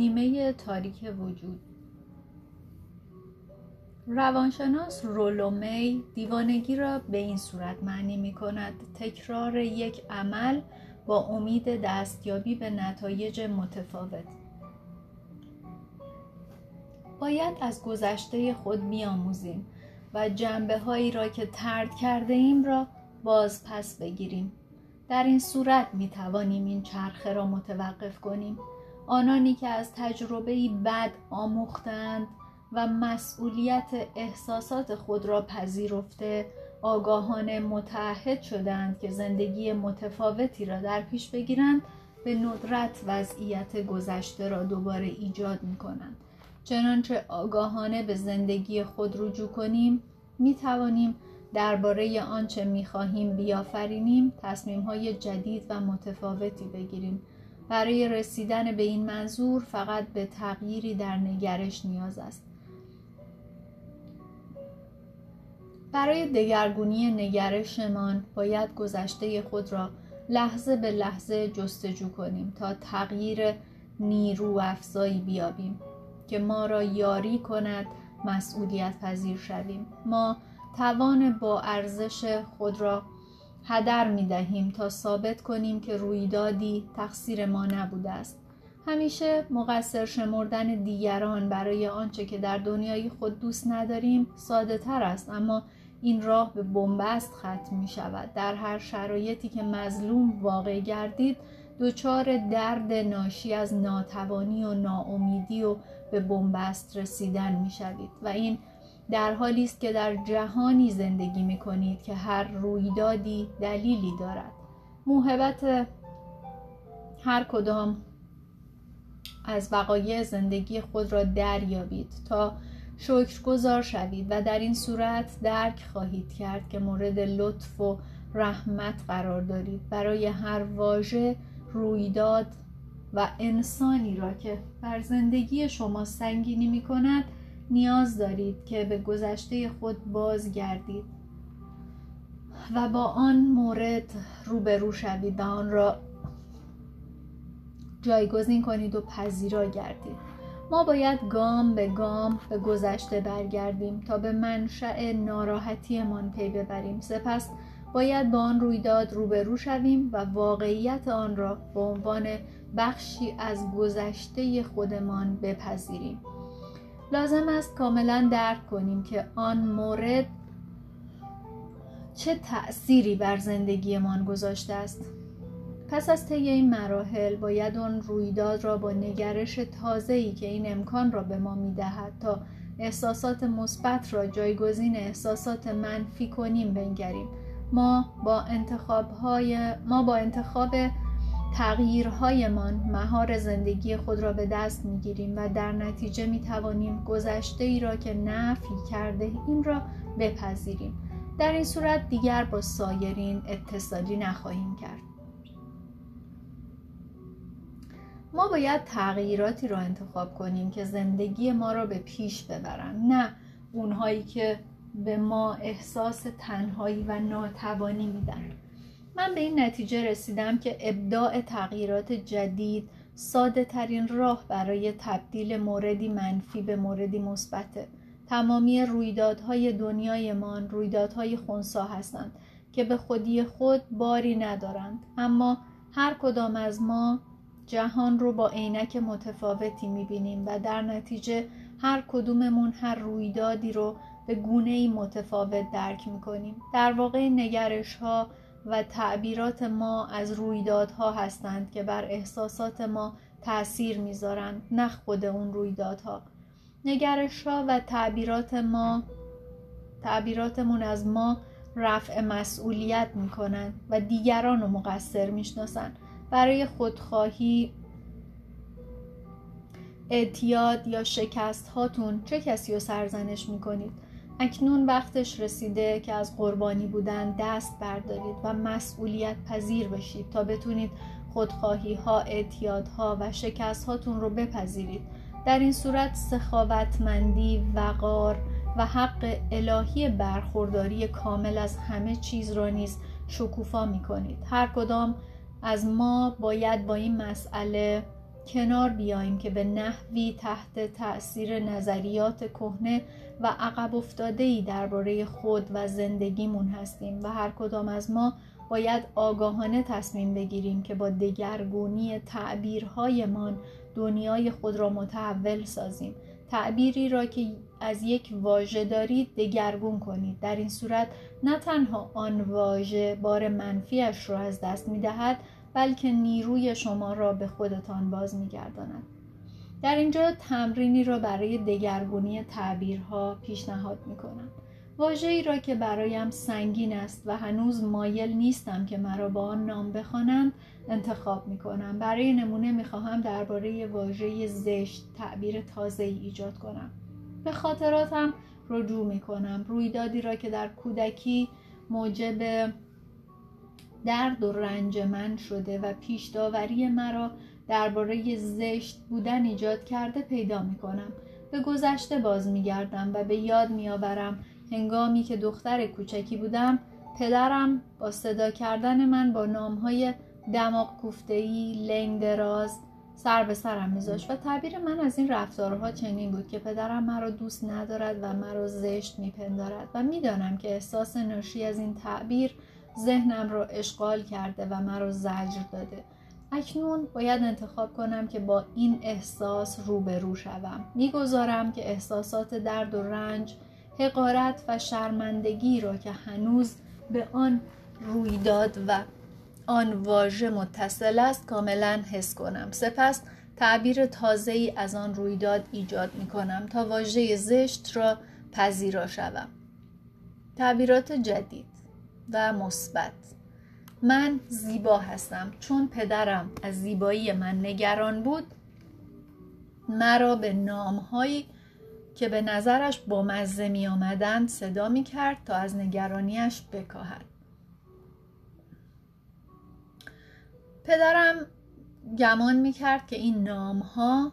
نیمه تاریک وجود. روانشناس رولومی دیوانگی را به این صورت معنی می کند تکرار یک عمل با امید دستیابی به نتایج متفاوت. باید از گذشته خود بیاموزیم و جنبه هایی را که ترد کرده ایم را باز پس بگیریم. در این صورت می توانیم این چرخه را متوقف کنیم. آنانی که از تجربه بد آموختند و مسئولیت احساسات خود را پذیرفته آگاهانه متعهد شدند که زندگی متفاوتی را در پیش بگیرند به ندرت وضعیت گذشته را دوباره ایجاد می کنند چنانچه آگاهانه به زندگی خود رجوع کنیم می توانیم درباره آنچه می خواهیم بیافرینیم تصمیم های جدید و متفاوتی بگیریم. برای رسیدن به این منظور فقط به تغییری در نگرش نیاز است. برای دگرگونی نگرشمان باید گذشته خود را لحظه به لحظه جستجو کنیم تا تغییر نیرو افزایی بیابیم که ما را یاری کند مسئولیت پذیر شویم. ما توان با ارزش خود را هدر می دهیم تا ثابت کنیم که رویدادی تقصیر ما نبوده است. همیشه مقصر شمردن دیگران برای آنچه که در دنیای خود دوست نداریم ساده تر است اما این راه به بنبست ختم می شود در هر شرایطی که مظلوم واقع گردید دچار درد ناشی از ناتوانی و ناامیدی و به بنبست رسیدن می شوید و این در حالی است که در جهانی زندگی می کنید که هر رویدادی دلیلی دارد. موهبت هر کدام از وقایع زندگی خود را دریابید تا شکرگزار شوید و در این صورت درک خواهید کرد که مورد لطف و رحمت قرار دارید. برای هر واژه رویداد و انسانی را که بر زندگی شما سنگینی می کند نیاز دارید که به گذشته خود بازگردید و با آن مورد روبرو شوید و آن را جایگزین کنید و پذیرا گردید. ما باید گام به گام به گذشته برگردیم تا به منشأ ناراحتیمان پی ببریم. سپس باید با آن رویداد روبرو شویم و واقعیت آن را به عنوان بخشی از گذشته خودمان بپذیریم. لازم است کاملا درک کنیم که آن مورد چه تأثیری بر زندگیمان گذاشته است. پس از طی این مراحل باید آن رویداد را با نگرش تازه‌ای که این امکان را به ما می‌دهد تا احساسات مثبت را جایگزین احساسات منفی کنیم بنگریم. ما با انتخابهای ما با انتخاب تغییرهایمان مهار زندگی خود را به دست می‌گیریم و در نتیجه می توانیم گذشته ای را که نفی کرده این را بپذیریم. در این صورت دیگر با سایرین اتصالی نخواهیم کرد. ما باید تغییراتی را انتخاب کنیم که زندگی ما را به پیش ببرند نه اونهایی که به ما احساس تنهایی و ناتوانی میدن. من به این نتیجه رسیدم که ابداع تغییرات جدید ساده ترین راه برای تبدیل موردی منفی به موردی مثبته. تمامی رویدادهای دنیایمان رویدادهای خونسا هستند که به خودی خود باری ندارند. اما هر کدام از ما جهان رو با عینک متفاوتی می‌بینیم و در نتیجه هر کدوممون هر رویدادی رو به گونه متفاوت درک می‌کنیم. در واقع نگرش ها و تعبیرات ما از رویدادها هستند که بر احساسات ما تاثیر می‌ذارند نه خود اون رویدادها. نگرش ها و تعبیرات ما تعبیراتمون از ما رفع مسئولیت می‌کنند و دیگران رو مقصر می‌شناسند. برای خودخواهی اعتیاد یا شکست هاتون چه کسی رو سرزنش می‌کنید؟ اکنون وقتش رسیده که از قربانی بودن دست بردارید و مسئولیت پذیر بشید تا بتونید خودخواهی ها اعتیاد ها و شکست هاتون رو بپذیرید. در این صورت سخاوتمندی وقار و حق الهی برخورداری کامل از همه چیز را نیز شکوفا می کنید هر کدام از ما باید با این مسئله کنار بیاییم که به نحوی تحت تأثیر نظریات کهنه و عقب افتاده ای درباره خود و زندگیمون هستیم و هر کدام از ما باید آگاهانه تصمیم بگیریم که با دگرگونی تعبیرهایمان دنیای خود را متحول سازیم تعبیری را که از یک واژه دارید دگرگون کنید در این صورت نه تنها آن واژه بار منفیش را از دست می دهد بلکه نیروی شما را به خودتان باز می گرداند. در اینجا تمرینی را برای دگرگونی تعبیرها پیشنهاد می کنم. واژه‌ای را که برایم سنگین است و هنوز مایل نیستم که مرا با آن نام بخوانند انتخاب می کنم. برای نمونه می خواهم درباره واژه زشت تعبیر تازه ای ایجاد کنم. به خاطراتم رجوع می کنم. رویدادی را که در کودکی موجب درد و رنج من شده و پیش داوری مرا درباره زشت بودن ایجاد کرده پیدا می کنم. به گذشته باز می گردم و به یاد می آورم هنگامی که دختر کوچکی بودم پدرم با صدا کردن من با نامهای دماغ کوفتهی، لنگ دراز سر به سرم میذاشت و تعبیر من از این رفتارها چنین بود که پدرم مرا دوست ندارد و مرا زشت میپندارد و می‌دانم که احساس ناشی از این تعبیر ذهنم را اشغال کرده و مرا زجر داده اکنون باید انتخاب کنم که با این احساس روبرو شوم. می‌گذارم که احساسات درد و رنج حقارت و شرمندگی را که هنوز به آن رویداد و آن واژه متصل است کاملا حس کنم. سپس تعبیر تازه ای از آن رویداد ایجاد می کنم تا واژه زشت را پذیرا شوم. تعبیرات جدید و مثبت من زیبا هستم. چون پدرم از زیبایی من نگران بود مرا به نامهایی که به نظرش با مزه می آمدند صدا می کرد تا از نگرانیش بکاهد. پدرم گمان می کرد که این نام ها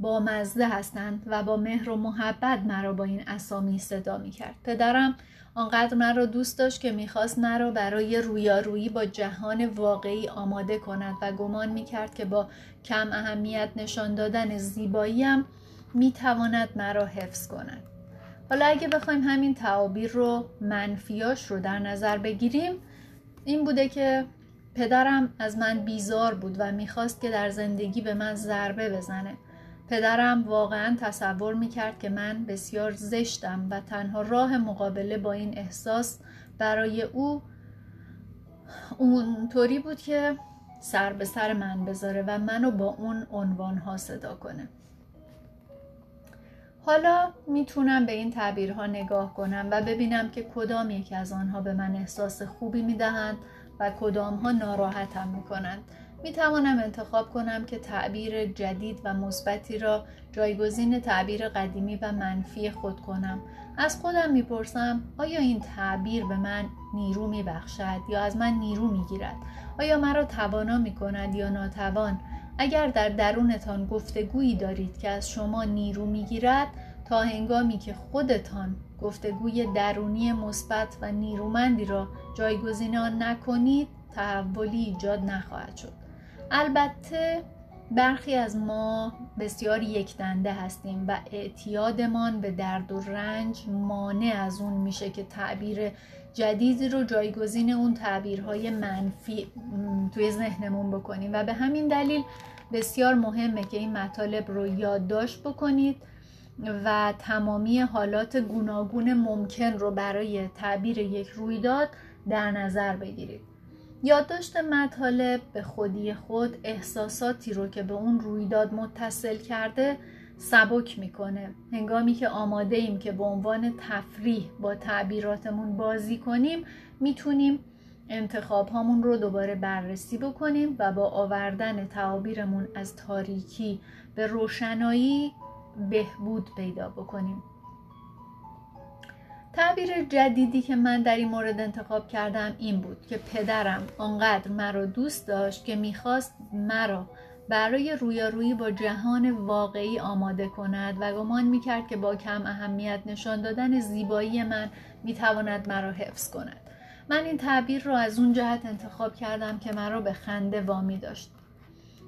با مزه هستند و با مهر و محبت مرا با این اسامی صدا می کرد پدرم آنقدر مرا دوست داشت که می‌خواست مرا برای رویارویی با جهان واقعی آماده کند و گمان می‌کرد که با کم اهمیت نشان دادن زیباییم می‌تواند مرا حفظ کند. حالا اگه بخوایم همین تعابیر رو منفیاش رو در نظر بگیریم این بوده که پدرم از من بیزار بود و می‌خواست که در زندگی به من ضربه بزنه. پدرم واقعا تصور می‌کرد که من بسیار زشتم و تنها راه مقابله با این احساس برای او اونطوری بود که سر به سر من بذاره و منو با اون عنوان ها صدا کنه. حالا می‌تونم به این تعبیرها نگاه کنم و ببینم که کدام یکی از آنها به من احساس خوبی می‌دهند و کدام ها ناراحتم می‌کنند. می توانم انتخاب کنم که تعبیر جدید و مثبتی را جایگزین تعبیر قدیمی و منفی خود کنم. از خودم می‌پرسم آیا این تعبیر به من نیرو میبخشد یا از من نیرو می‌گیرد؟ آیا مرا توانا می کند یا ناتوان؟ اگر در درونتان گفتگویی دارید که از شما نیرو می‌گیرد تا هنگامی که خودتان گفتگوی درونی مثبت و نیرومندی را جایگزین آن نکنید تحولی ایجاد نخواهد شد. البته برخی از ما بسیار یکدنده هستیم و اعتیادمان به درد و رنج مانع از اون میشه که تعبیر جدیدی رو جایگزین اون تعبیرهای منفی توی ذهنمون بکنیم. و به همین دلیل بسیار مهمه که این مطالب رو یادداشت بکنید و تمامی حالات گوناگون ممکن رو برای تعبیر یک رویداد در نظر بگیرید. یادداشت مطالب به خودی خود احساساتی رو که به اون رویداد متصل کرده سبک می‌کنه. هنگامی که آماده ایم که به عنوان تفریح با تعبیراتمون بازی کنیم می‌تونیم انتخاب هامون رو دوباره بررسی بکنیم و با آوردن تعابیرمون از تاریکی به روشنایی بهبود پیدا بکنیم. تعبیر جدیدی که من در این مورد انتخاب کردم این بود که پدرم آنقدر مرا دوست داشت که می‌خواست مرا برای رویارویی با جهان واقعی آماده کند و گمان می‌کرد که با کم اهمیت نشان دادن زیبایی من می‌تواند مرا حفظ کند. من این تعبیر را از اون جهت انتخاب کردم که مرا به خنده وامی داشت.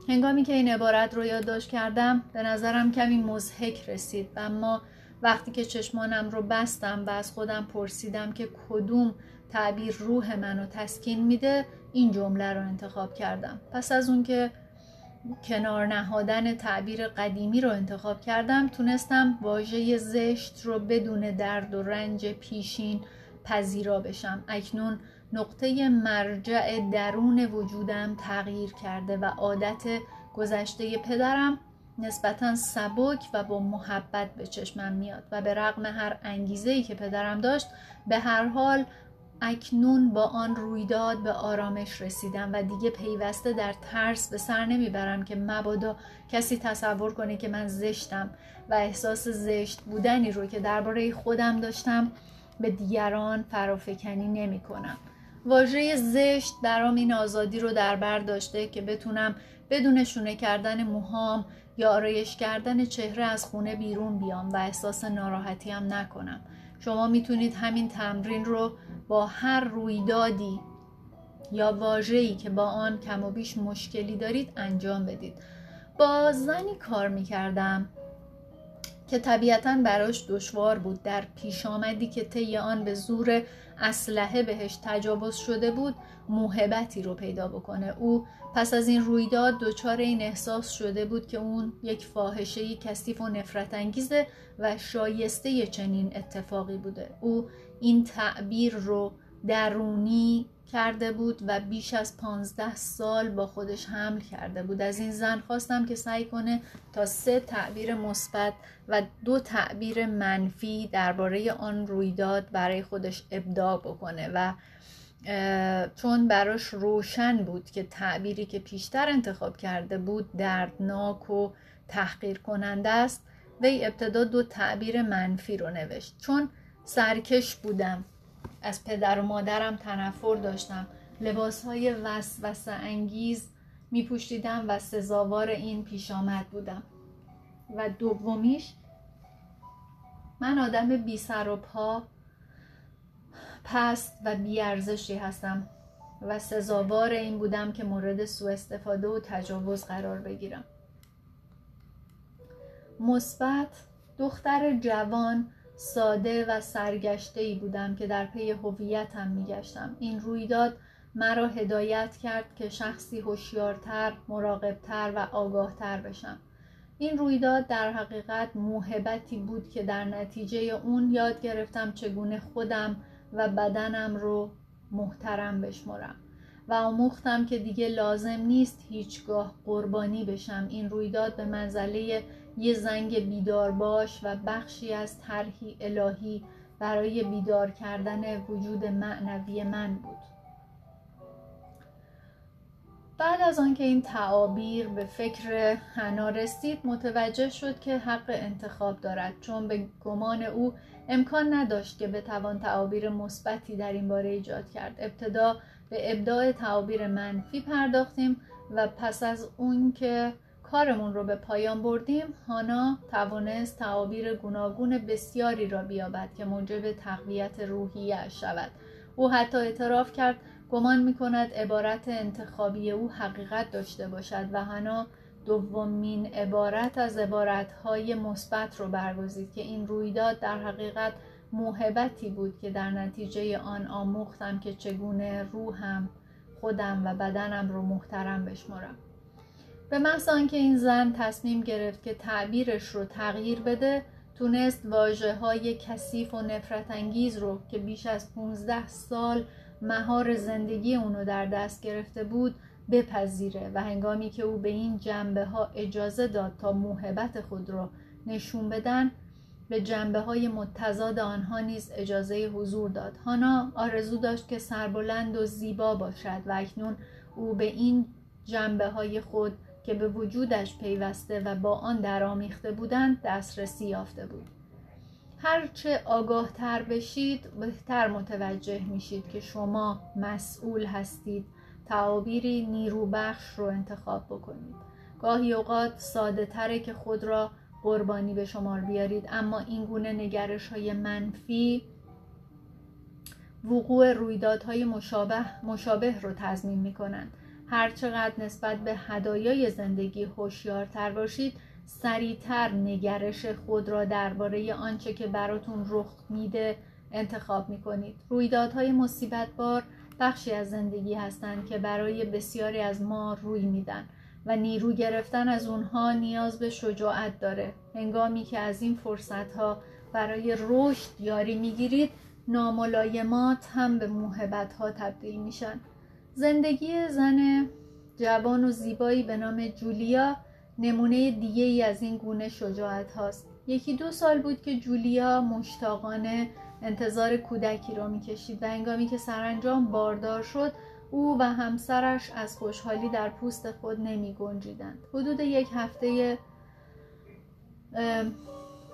هنگامی که این عبارت رو یادداشت کردم به نظرم کمی مزهک رسید و اما وقتی که چشمانم رو بستم و از خودم پرسیدم که کدوم تعبیر روح منو تسکین میده این جمله رو انتخاب کردم. پس از اون که کنار نهادن تعبیر قدیمی رو انتخاب کردم تونستم واژه زشت رو بدون درد و رنج پیشین پذیرا بشم. اکنون نقطه مرجع درون وجودم تغییر کرده و عادت گذشته پدرم نسبتا سبک و با محبت به چشمم میاد و به رغم هر انگیزه که پدرم داشت به هر حال اکنون با آن رویداد به آرامش رسیدم و دیگه پیوسته در ترس به سر نمی‌برم که مبادا کسی تصور کنه که من زشتم و احساس زشت بودنی رو که درباره خودم داشتم به دیگران فرافکنی نمی کنم. واژه زشت برام این آزادی رو در بر داشته که بتونم بدون شونه کردن موهام یا آرایش کردن چهره از خونه بیرون بیام و احساس ناراحتی هم نکنم. شما می‌تونید همین تمرین رو با هر رویدادی یا واژه‌ای که با آن کم و بیش مشکلی دارید انجام بدید. با زنی کار می‌کردم. که طبیعتا براش دشوار بود. در پیش آمدی که طی آن به زور اسلحه بهش تجاوز شده بود موهبتی رو پیدا بکنه. او پس از این رویداد دچار این احساس شده بود که اون یک فاحشه کثیف و نفرت انگیزه و شایسته چنین اتفاقی بوده. او این تعبیر رو درونی کرده بود و بیش از پانزده سال با خودش حمل کرده بود. از این زن خواستم که سعی کنه تا سه تعبیر مثبت و دو تعبیر منفی درباره آن رویداد برای خودش ابداع بکنه و چون براش روشن بود که تعبیری که پیشتر انتخاب کرده بود دردناک و تحقیر کننده است وی ابتدا دو تعبیر منفی رو نوشت. چون سرکش بودم. از پدر و مادرم تنفر داشتم. لباس های وسوسه انگیز می پوشیدم و سزاوار این پیش آمد بودم. و دومیش من آدم بی سر و پا پست و بیارزشی هستم و سزاوار این بودم که مورد سوء استفاده و تجاوز قرار بگیرم. مثبت دختر جوان ساده و سرگشته ای بودم که در پی هویتم میگشتم. این رویداد مرا هدایت کرد که شخصی هوشیارتر مراقبتر و آگاهتر بشم. این رویداد در حقیقت موهبتی بود که در نتیجه اون یاد گرفتم چگونه خودم و بدنم رو محترم بشمرم و آموختم که دیگه لازم نیست هیچگاه قربانی بشم. این رویداد به منزله یه زنگ بیدار باش و بخشی از طرحی الهی برای بیدار کردن وجود معنوی من بود. بعد از آنکه این تعابیر به فکر حنا رسید متوجه شد که حق انتخاب دارد چون به گمان او امکان نداشت که بتوان تعابیر مثبتی در این باره ایجاد کرد. ابتدا به ابداع تعابیر منفی پرداختیم و پس از اون که کارمون رو به پایان بردیم هانا توانست تعابیر گوناگون بسیاری را بیابد که موجب تقویت روحیه شود. او حتی اعتراف کرد گمان می کند عبارت انتخابی او حقیقت داشته باشد و هانا دومین عبارت از عبارتهای مثبت رو برگزید که این رویداد در حقیقت موهبتی بود که در نتیجه آن آموختم که چگونه روحم خودم و بدنم رو محترم بشمارم. به محض آنکه این زن تصمیم گرفت که تعبیرش رو تغییر بده تونست واجه های کثیف و نفرت انگیز رو که بیش از 15 سال مهار زندگی اونو در دست گرفته بود بپذیره و هنگامی که او به این جنبه ها اجازه داد تا موهبت خود را نشون بدن به جنبه های متضاد آنها نیز اجازه حضور داد. هانا آرزو داشت که سربلند و زیبا باشد و اکنون او به این جنبه های خود که به وجودش پیوسته و با آن درآمیخته بودند دسترسی یافته بود. هرچه آگاه تر بشید بهتر متوجه میشید که شما مسئول هستید تعابیری نیروبخش رو انتخاب بکنید. گاهی اوقات ساده تره که خود را قربانی به شمار بیارید اما این گونه نگرش های منفی وقوع رویدادهای مشابه, مشابه رو تضمین می کنند هرچقدر نسبت به هدایای زندگی هوشیارتر باشید سریعتر نگرش خود را درباره آنچه که براتون رخ میده انتخاب می‌کنید. رویدادهای مصیبت بار بخشی از زندگی هستند که برای بسیاری از ما روی میدن و نیرو گرفتن از اونها نیاز به شجاعت داره. هنگامی که از این فرصت ها برای رشد یاری می‌گیرید ناملایمات هم به موهبت ها تبدیل میشن. زندگی زن جوان و زیبایی به نام جولیا نمونه دیگه ای از این گونه شجاعت هاست یکی دو سال بود که جولیا مشتاقانه انتظار کودکی را می‌کشید و انگامی که سرانجام باردار شد او و همسرش از خوشحالی در پوست خود نمی گنجیدند. حدود یک هفته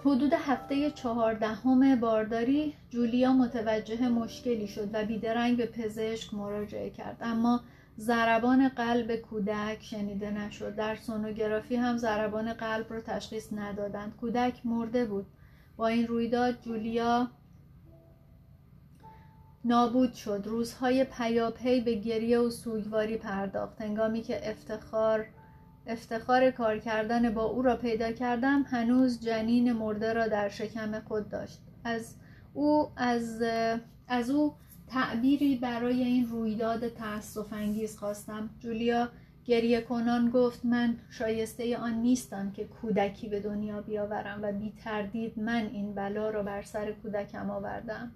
حدود هفته چهاردهم بارداری جولیا متوجه مشکلی شد و بیدرنگ به پزشک مراجعه کرد. اما ضربان قلب کودک شنیده نشد. در سونوگرافی هم ضربان قلب را تشخیص ندادند. کودک مرده بود. با این رویداد جولیا نابود شد. روزهای پیاپی به گریه و سوگواری پرداخت. هنگامی که افتخار افتخار کار کردن با او را پیدا کردم هنوز جنین مرده را در شکم خود داشت. از او از, از او تعبیری برای این رویداد تأسف انگیز خواستم. جولیا گریه کنان گفت من شایسته آن نیستم که کودکی به دنیا بیاورم و بی تردید من این بلا را بر سر کودکم آوردم.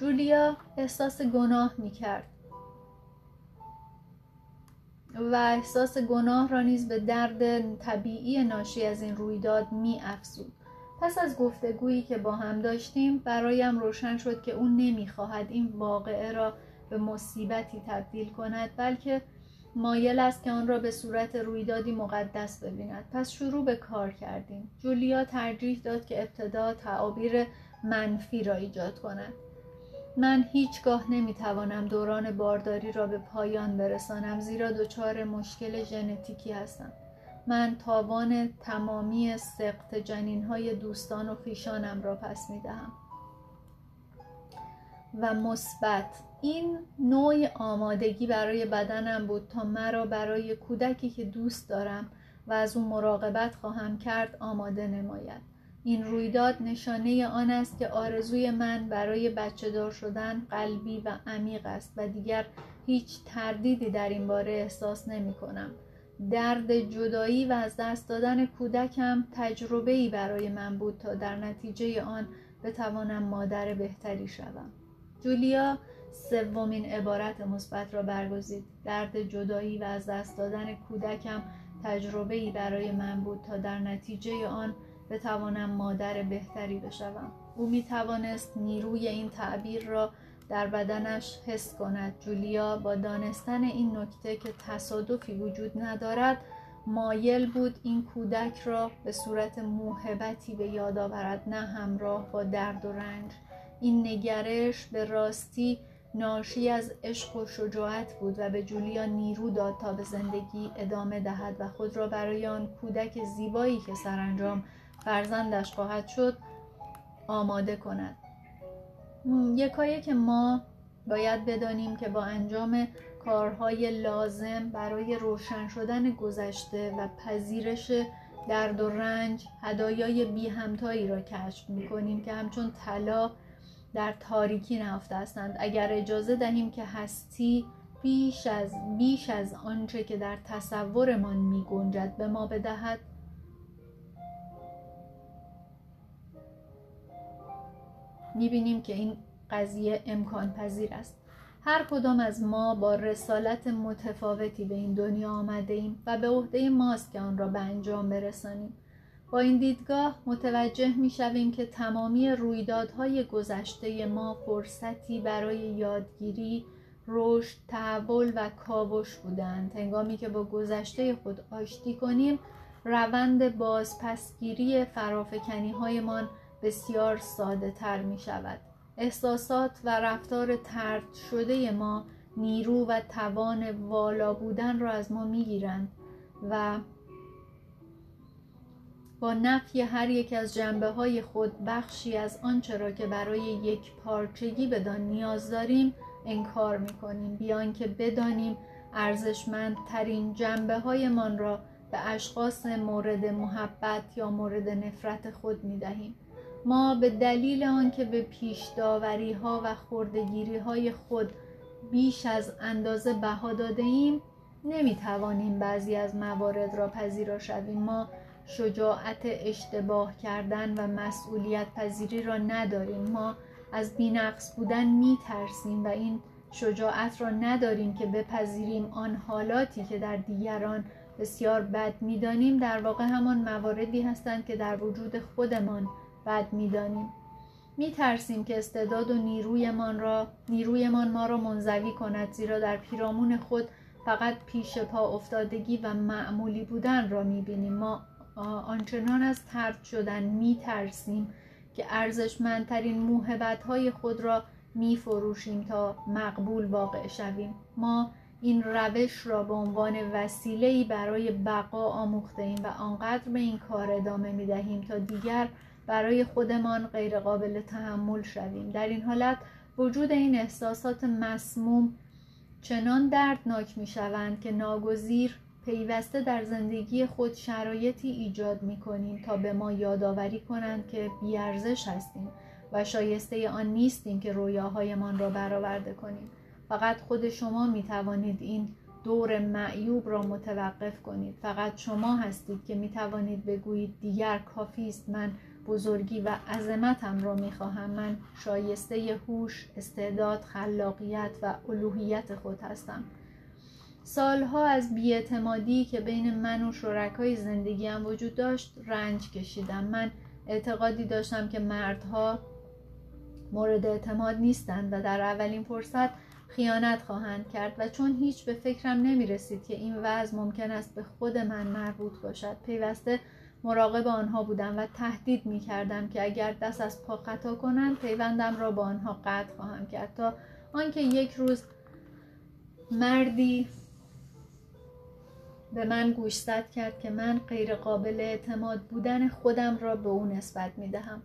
جولیا احساس گناه می کرد و احساس گناه را نیز به درد طبیعی ناشی از این رویداد می افزود. پس از گفتگویی که با هم داشتیم برایم روشن شد که او نمی‌خواهد این واقعه را به مصیبتی تبدیل کند بلکه مایل است که آن را به صورت رویدادی مقدس ببیند. پس شروع به کار کردیم. جولیا ترجیح داد که ابتدا تعابیر منفی را ایجاد کند. من هیچگاه نمی‌توانم دوران بارداری را به پایان برسانم زیرا دچار مشکل ژنتیکی هستم. من تاوان تمامی سقط جنین های دوستان و خیشانم را پس می دهم و مثبت این نوع آمادگی برای بدنم بود تا مرا برای کودکی که دوست دارم و از او مراقبت خواهم کرد آماده نماید. این رویداد نشانه آن است که آرزوی من برای بچه دار شدن قلبی و عمیق است و دیگر هیچ تردیدی در این باره احساس نمی کنم. درد جدایی و از دست دادن کودکم تجربه ای برای من بود تا در نتیجه آن بتوانم مادر بهتری شوم. جولیا سومین عبارت مثبت را برگزید درد جدایی و از دست دادن کودکم تجربه ای برای من بود تا در نتیجه آن بتوانم مادر بهتری بشوم. او می توانست نیروی این تعبیر را در بدنش حس کند. جولیا با دانستن این نکته که تصادفی وجود ندارد مایل بود این کودک را به صورت موهبتی به یاد آورد نه همراه با درد و رنج. این نگرش به راستی ناشی از عشق و شجاعت بود و به جولیا نیرو داد تا به زندگی ادامه دهد و خود را برای آن کودک زیبایی که سرانجام فرزندش خواهد شد آماده کند. یکایی که ما باید بدانیم که با انجام کارهای لازم برای روشن شدن گذشته و پذیرش درد و رنج هدایای بی همتایی را کشف می کنیم که همچون طلا در تاریکی نهفته هستند. اگر اجازه دهیم که هستی بیش از بیش از آنچه که در تصورمان می گنجد به ما بدهد می‌بینیم که این قضیه امکان پذیر است. هر کدام از ما با رسالت متفاوتی به این دنیا آمده ایم و به عهده ماست که آن را به انجام برسانیم. با این دیدگاه متوجه می شویم که تمامی رویدادهای گذشته ما فرصتی برای یادگیری، رشد، تحول و کاوش بودند. هنگامی که با گذشته خود آشتی کنیم روند بازپسگیری فرافکنی هایمان بسیار ساده تر می شود احساسات و رفتار ترد شده ما نیرو و توان والا بودن را از ما می گیرند و با نفی هر یک از جنبه های خود بخشی از آنچه را که برای یک پارچگی بدان نیاز داریم انکار می کنیم بیان که بدانیم ارزشمندترین جنبه هایمان را به اشخاص مورد محبت یا مورد نفرت خود می دهیم. ما به دلیل آنکه به پیش داوری ها و خوردگیری های خود بیش از اندازه بها داده ایم نمی توانیم بعضی از موارد را پذیرا شویم. ما شجاعت اشتباه کردن و مسئولیت پذیری را نداریم. ما از بینقص بودن می ترسیم و این شجاعت را نداریم که بپذیریم. آن حالاتی که در دیگران بسیار بد می‌دانیم در واقع همان مواردی هستند که در وجود خودمان بد می‌دانیم. می ترسیم که استعداد و نیرویمان را نیرویمان ما را منزوی کند زیرا در پیرامون خود فقط پیش پا افتادگی و معمولی بودن را می بینیم ما آنچنان از ترد شدن می ترسیم که ارزشمندترین موهبت های خود را می فروشیم تا مقبول واقع شویم. ما این روش را به عنوان وسیله‌ای برای بقا آموخته ایم و آنقدر به این کار ادامه می دهیم تا دیگر برای خودمان غیرقابل تحمل شویم. در این حالت وجود این احساسات مسموم چنان دردناک می شوند که ناگزیر پیوسته در زندگی خود شرایطی ایجاد می کنیم تا به ما یادآوری کنند که بیارزش هستیم و شایسته آن نیستیم که رویاهایمان را برآورده کنیم. فقط خود شما می توانید این دور معیوب را متوقف کنید. فقط شما هستید که می توانید بگویید دیگر کافی است. من بزرگی و عظمتم را می خواهم من شایسته هوش استعداد خلاقیت و الوهیت خود هستم. سالها از بیاعتمادی که بین من و شرکای زندگیم وجود داشت رنج کشیدم. من اعتقادی داشتم که مردها مورد اعتماد نیستند و در اولین فرصت خیانت خواهند کرد و چون هیچ به فکرم نمی رسید که این وضع ممکن است به خود من مربوط باشد پیوسته مراقب آنها بودم و تهدید می کردم که اگر دست از پا خطا کنند پیوندم را با آنها قطع خواهم کرد تا آنکه یک روز مردی به من گوشزد کرد که من غیر قابل اعتماد بودن خودم را به او نسبت می دهم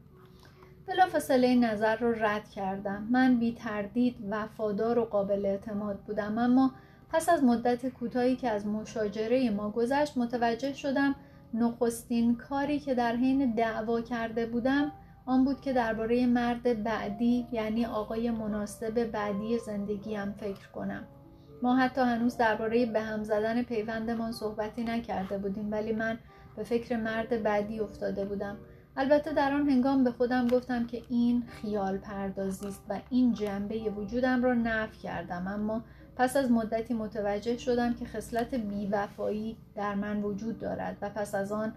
فاصله نظر رو رد کردم. من بی تردید وفادار و قابل اعتماد بودم اما پس از مدت کوتاهی که از مشاجره ما گذشت متوجه شدم نخستین کاری که در حین دعوا کرده بودم آن بود که درباره مرد بعدی یعنی آقای مناسب بعدی زندگیم فکر کنم. ما حتی هنوز درباره به هم زدن پیوندمان صحبتی نکرده بودیم ولی من به فکر مرد بعدی افتاده بودم. البته در آن هنگام به خودم گفتم که این خیال پردازی است و این جنبه وجودم را نفی کردم اما پس از مدتی متوجه شدم که خصلت بیوفایی در من وجود دارد و پس از آن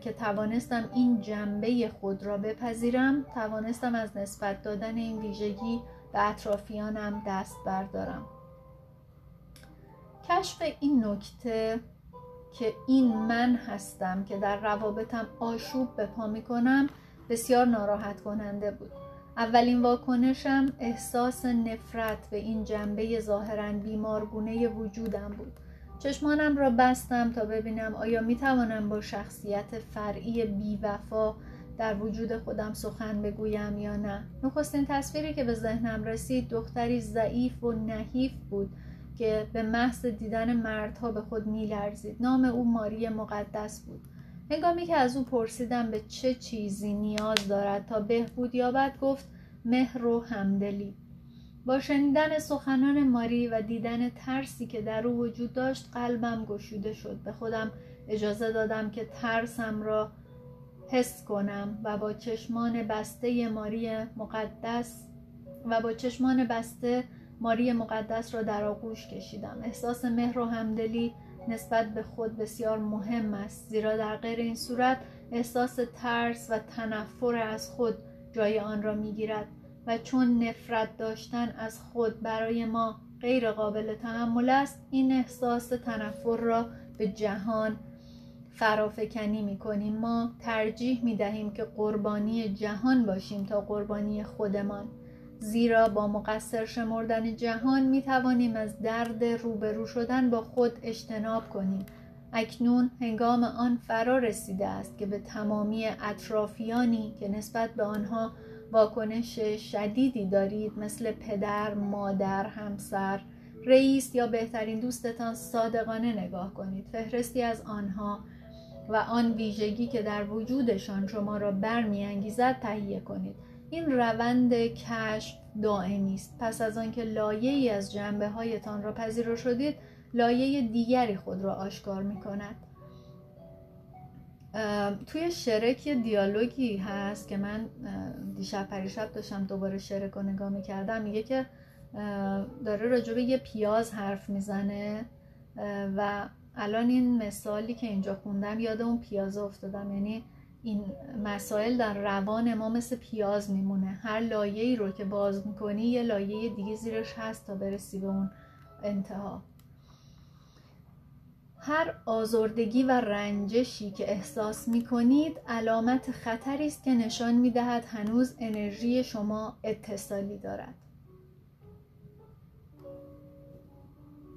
که توانستم این جنبه خود را بپذیرم توانستم از نسبت دادن این ویژگی به اطرافیانم دست بردارم. کشف این نکته که این من هستم که در روابطم آشوب به پا می کنم بسیار ناراحت کننده بود. اولین واکنشم احساس نفرت به این جنبه ظاهرا بیمارگونه وجودم بود. چشمانم را بستم تا ببینم آیا می توانم با شخصیت فرعی بیوفا در وجود خودم سخن بگویم یا نه. نخستین تصویری که به ذهنم رسید دختری ضعیف و نحیف بود که به محض دیدن مردها به خود میلرزید. نام او ماری مقدس بود. هنگامی که از او پرسیدم به چه چیزی نیاز دارد تا بهبود یابد گفت مهر و همدلی. با شنیدن سخنان ماری و دیدن ترسی که در او وجود داشت قلبم گشوده شد. به خودم اجازه دادم که ترسم را حس کنم و با چشمان بسته ماری مقدس و با چشمان بسته ماری مقدس را در آغوش کشیدم. احساس مهر و همدلی نسبت به خود بسیار مهم است زیرا در غیر این صورت احساس ترس و تنفر از خود جای آن را می‌گیرد و چون نفرت داشتن از خود برای ما غیر قابل تحمل است این احساس تنفر را به جهان فرافکنی می کنیم ما ترجیح می دهیم که قربانی جهان باشیم تا قربانی خودمان. زیرا با مقصر شمردن جهان می توانیم از درد روبرو شدن با خود اجتناب کنیم. اکنون هنگام آن فرا رسیده است که به تمامی اطرافیانی که نسبت به آنها واکنش شدیدی دارید مثل پدر، مادر، همسر، رئیس یا بهترین دوستتان صادقانه نگاه کنید. فهرستی از آنها و آن ویژگی که در وجودشان شما را برمیانگیزد تهیه کنید. این روند کشف دائمی است. پس از آنکه لایه ای از جنبه هایتان را پذیرا شدید لایه دیگری خود را آشکار می کند توی شرک یه دیالوگی هست که من دیشب پریشب داشتم دوباره شرک رو نگاه می‌کردم. میگه که داره راجبه یه پیاز حرف می‌زنه و الان این مثالی که اینجا خوندم یاد اون پیاز افتادم. یعنی این مسائل در روان ما مثل پیاز میمونه. هر لایه ای رو که باز می‌کنی یه لایه دیگه زیرش هست تا برسی به اون انتها. هر آزردگی و رنجشی که احساس می کنید علامت خطری است که نشان می دهد هنوز انرژی شما اتصالی دارد.